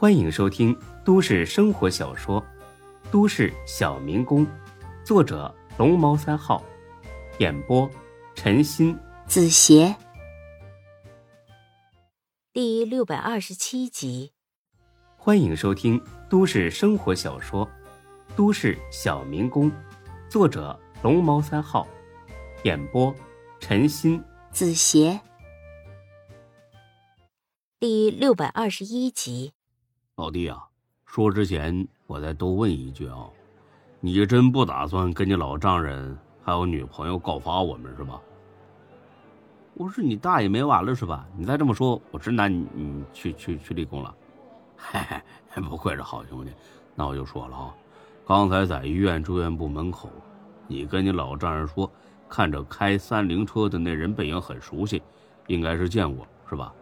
欢迎收听都市生活小说《都市小民工》，作者龙猫三号，演播陈鑫、子邪，第六百二十七集。欢迎收听都市生活小说《都市小民工》，作者龙猫三号，演播陈鑫、子邪，第六百二十一集。老弟啊，说之前我再多问一句啊，你真不打算跟你老丈人还有女朋友告发我们是吧？我说你大爷没完了是吧？你再这么说，我真拿你你去去去立功了。嘿嘿，不愧是好兄弟。那我就说了啊，刚才在医院住院部门口，你跟你老丈人说，看着开三菱车的那人背影很熟悉，应该是见过是吧？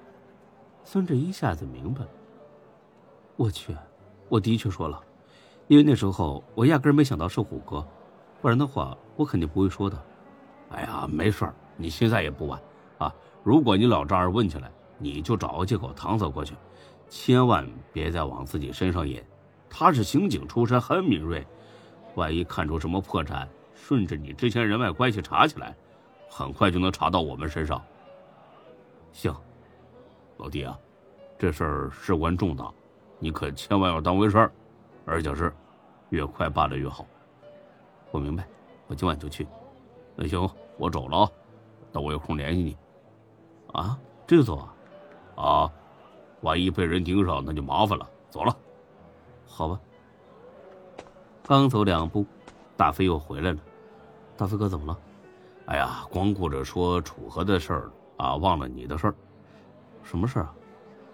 孙志一下子明白了。我去，我的确说了，因为那时候我压根没想到是虎哥，不然的话我肯定不会说的。哎呀，没事儿，你现在也不晚啊。如果你老丈人问起来，你就找个借口搪塞过去，千万别再往自己身上引。他是刑警出身，很敏锐，万一看出什么破绽，顺着你之前人脉关系查起来，很快就能查到我们身上。行，老弟啊，这事儿事关重大。你可千万要当回事儿，而且是越快办的越好。我明白，我今晚就去。那行，我走了啊，等我有空联系你。啊，这就走啊？啊，万一被人盯上，那就麻烦了。走了，好吧。刚走两步，大飞又回来了。大飞哥怎么了？哎呀，光顾着说楚河的事儿啊，忘了你的事儿。什么事儿啊？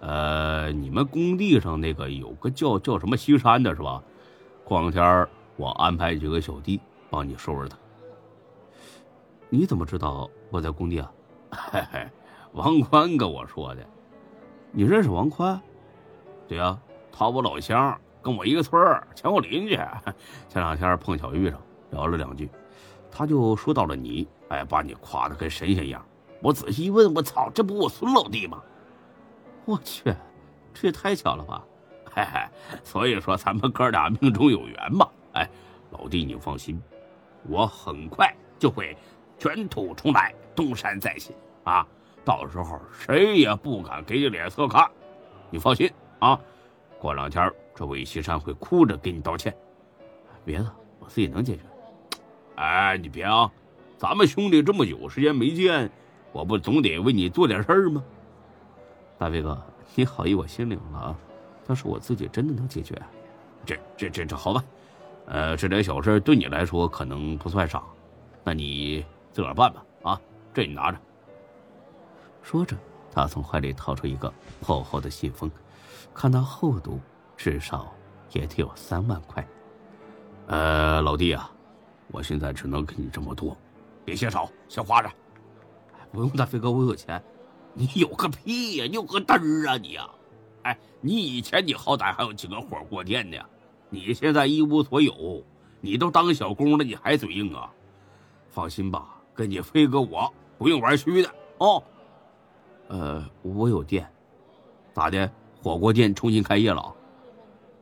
呃，你们工地上那个有个叫叫什么西山的是吧？过两天我安排几个小弟帮你收拾他。你怎么知道我在工地啊？嘿嘿，王宽跟我说的。你认识王宽？对呀，他我老乡，跟我一个村儿，前后邻居。前两天碰巧遇上，聊了两句，他就说到了你，哎，把你夸的跟神仙一样。我仔细一问，我操，这不我孙老弟吗？我去，这也太巧了吧！嘿嘿，所以说咱们哥俩命中有缘嘛。哎，老弟你放心，我很快就会卷土重来，东山再起啊！到时候谁也不敢给你脸色看。你放心啊，过两天这魏西山会哭着给你道歉。别的我自己能解决。哎，你别啊，咱们兄弟这么久时间没见，我不总得为你做点事儿吗？大飞哥，你好意我心领了啊，但是我自己真的能解决。这这这这好吧，呃，这点小事对你来说可能不算啥，那你自个儿办吧啊，这你拿着。说着，他从怀里掏出一个厚厚的信封，看那厚度，至少也得有三万块。呃，老弟啊，我现在只能给你这么多，别嫌少，先花着。不用，大飞哥，我有钱。你有个屁呀！你有个嘚儿啊你呀！哎，你以前你好歹还有几个火锅店呢，你现在一无所有，你都当小工了，你还嘴硬啊？放心吧，跟你飞哥我不用玩虚的哦。呃，我有店，咋的？火锅店重新开业了？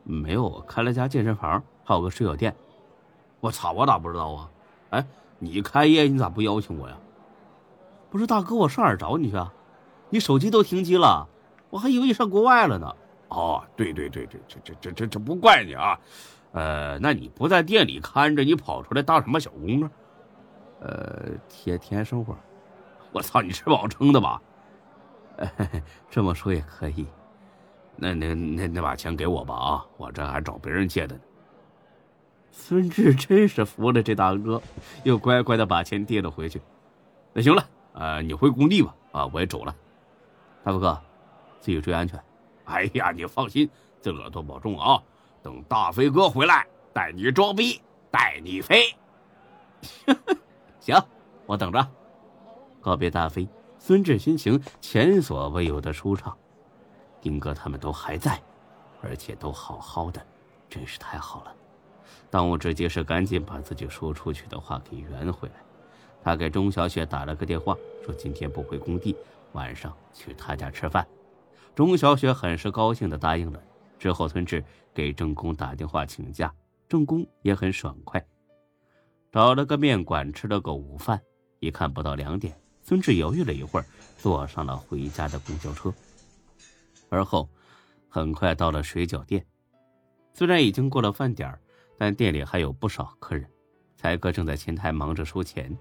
没有，开了家健身房，还有个水饺店。我操，我咋不知道啊？哎，你开业你咋不邀请我呀？不是大哥，我上哪儿找你去啊？你手机都停机了，我还以为你上国外了呢。哦，对对对对，这这这这这不怪你啊。呃，那你不在店里看着，你跑出来当什么小工啊？呃，体体验生活。我操，你吃饱撑的吧？这么说也可以。那那那那把钱给我吧啊，我这还找别人借的呢。孙志真是服了这大哥，又乖乖的把钱递了回去。那行了，呃，你回工地吧，啊，我也走了。大富哥，自己注意安全。哎呀，你放心，自个儿多保重啊！等大飞哥回来，带你装逼，带你飞。行，我等着。告别大飞，孙志心情前所未有的舒畅。丁哥他们都还在，而且都好好的，真是太好了。当务之急是赶紧把自己说出去的话给圆回来。他给钟小雪打了个电话，说今天不回工地。晚上去他家吃饭，钟小雪很是高兴的答应了。之后，孙志给郑工打电话请假，郑工也很爽快，找了个面馆吃了个午饭。一看不到两点，孙志犹豫了一会儿，坐上了回家的公交车。而后，很快到了水饺店。虽然已经过了饭点但店里还有不少客人。才哥正在前台忙着收钱，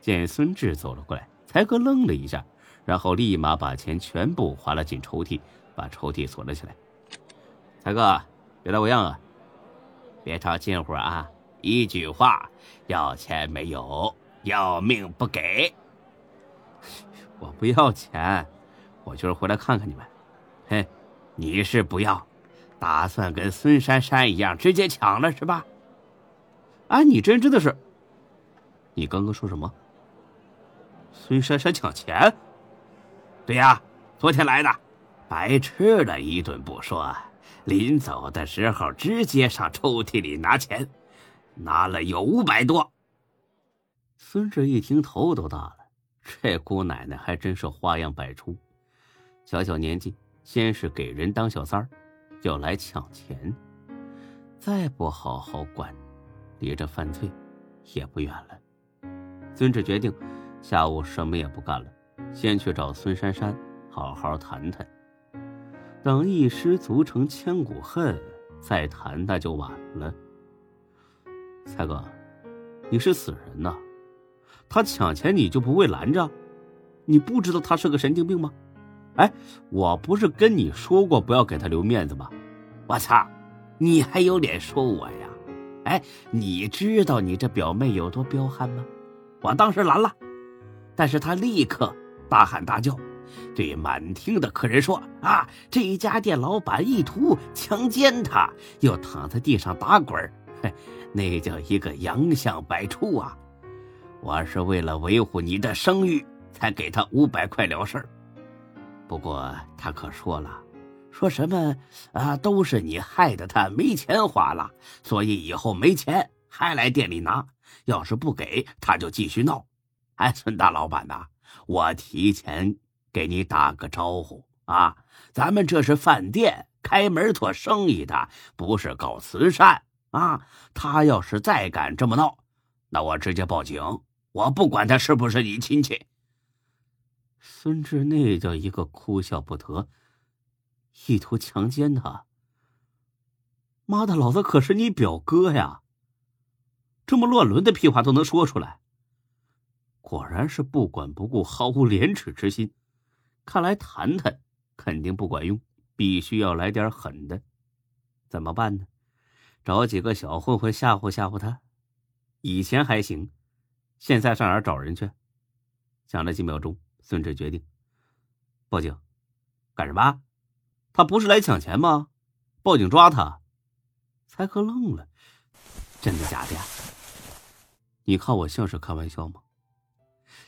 见孙志走了过来，才哥愣了一下，然后立马把钱全部划了进抽屉，把抽屉锁了起来。才哥，别来无恙啊！别套近乎啊！一句话，要钱没有，要命不给。我不要钱，我就是回来看看你们。嘿，你是不要，打算跟孙珊珊一样直接抢了是吧？啊，你这人真的是！你刚刚说什么？孙珊珊抢钱？对呀，昨天来的，白吃了一顿不说，临走的时候直接上抽屉里拿钱，拿了有五百多。孙志一听头都大了，这姑奶奶还真是花样百出，小小年纪先是给人当小三儿，又来抢钱，再不好好管。离这犯罪也不远了。孙志决定下午什么也不干了，先去找孙珊珊好好谈谈。等一失足成千古恨，再谈那就晚了。才哥，你是死人呐！他抢钱你就不会拦着？你不知道他是个神经病吗？哎，我不是跟你说过不要给他留面子吗？我操，你还有脸说我呀？哎，你知道你这表妹有多彪悍吗？我当时拦了，但是他立刻大喊大叫，对满厅的客人说：“啊，这一家店老板意图强奸她，又躺在地上打滚嘿，那叫一个洋相百出啊！我是为了维护你的声誉，才给他五百块了事儿不过他可说了。”说什么啊？都是你害得他没钱花了，所以以后没钱还来店里拿。要是不给，他就继续闹。哎，孙大老板呐，我提前给你打个招呼啊，咱们这是饭店，开门做生意的，不是搞慈善啊。他要是再敢这么闹，那我直接报警。我不管他是不是你亲戚。孙志那叫一个哭笑不得。意图强奸他！妈的，老子可是你表哥呀！这么乱伦的屁话都能说出来，果然是不管不顾，毫无廉耻之心。看来谈谈肯定不管用，必须要来点狠的。怎么办呢？找几个小混混吓唬吓唬他？以前还行，现在上哪儿找人去？想了几秒钟，孙志决定报警。干什么？他不是来抢钱吗？报警抓他！才哥愣了，真的假的呀？你看我像是开玩笑吗？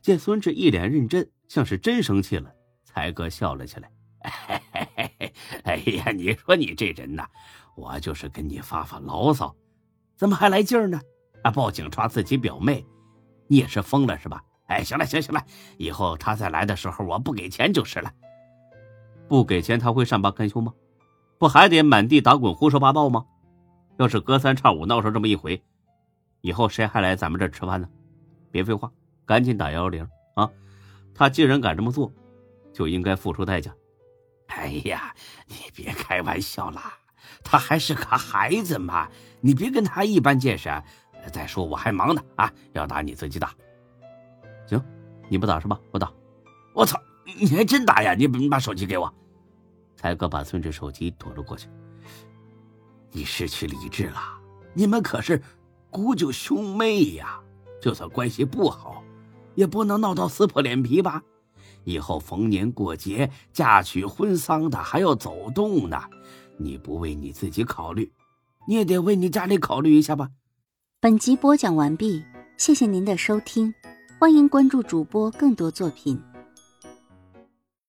见孙志一脸认真，像是真生气了，才哥笑了起来。哎呀，你说你这人呐，我就是跟你发发牢骚，怎么还来劲儿呢？啊，报警抓自己表妹，你也是疯了是吧？哎，行了行行了，以后他再来的时候，我不给钱就是了。不给钱他会善罢甘休吗？不还得满地打滚胡说八道吗？要是隔三差五闹上这么一回，以后谁还来咱们这吃饭呢？别废话，赶紧打幺幺零啊！他既然敢这么做，就应该付出代价。哎呀，你别开玩笑啦，他还是个孩子嘛，你别跟他一般见识。再说我还忙呢啊，要打你自己打。行，你不打是吧？我打。我操！你还真打呀？你你把手机给我。才哥把孙志手机夺了过去。你失去理智了？你们可是姑舅兄妹呀，就算关系不好，也不能闹到撕破脸皮吧？以后逢年过节、嫁娶婚丧的还要走动呢，你不为你自己考虑，你也得为你家里考虑一下吧？本集播讲完毕，谢谢您的收听，欢迎关注主播更多作品。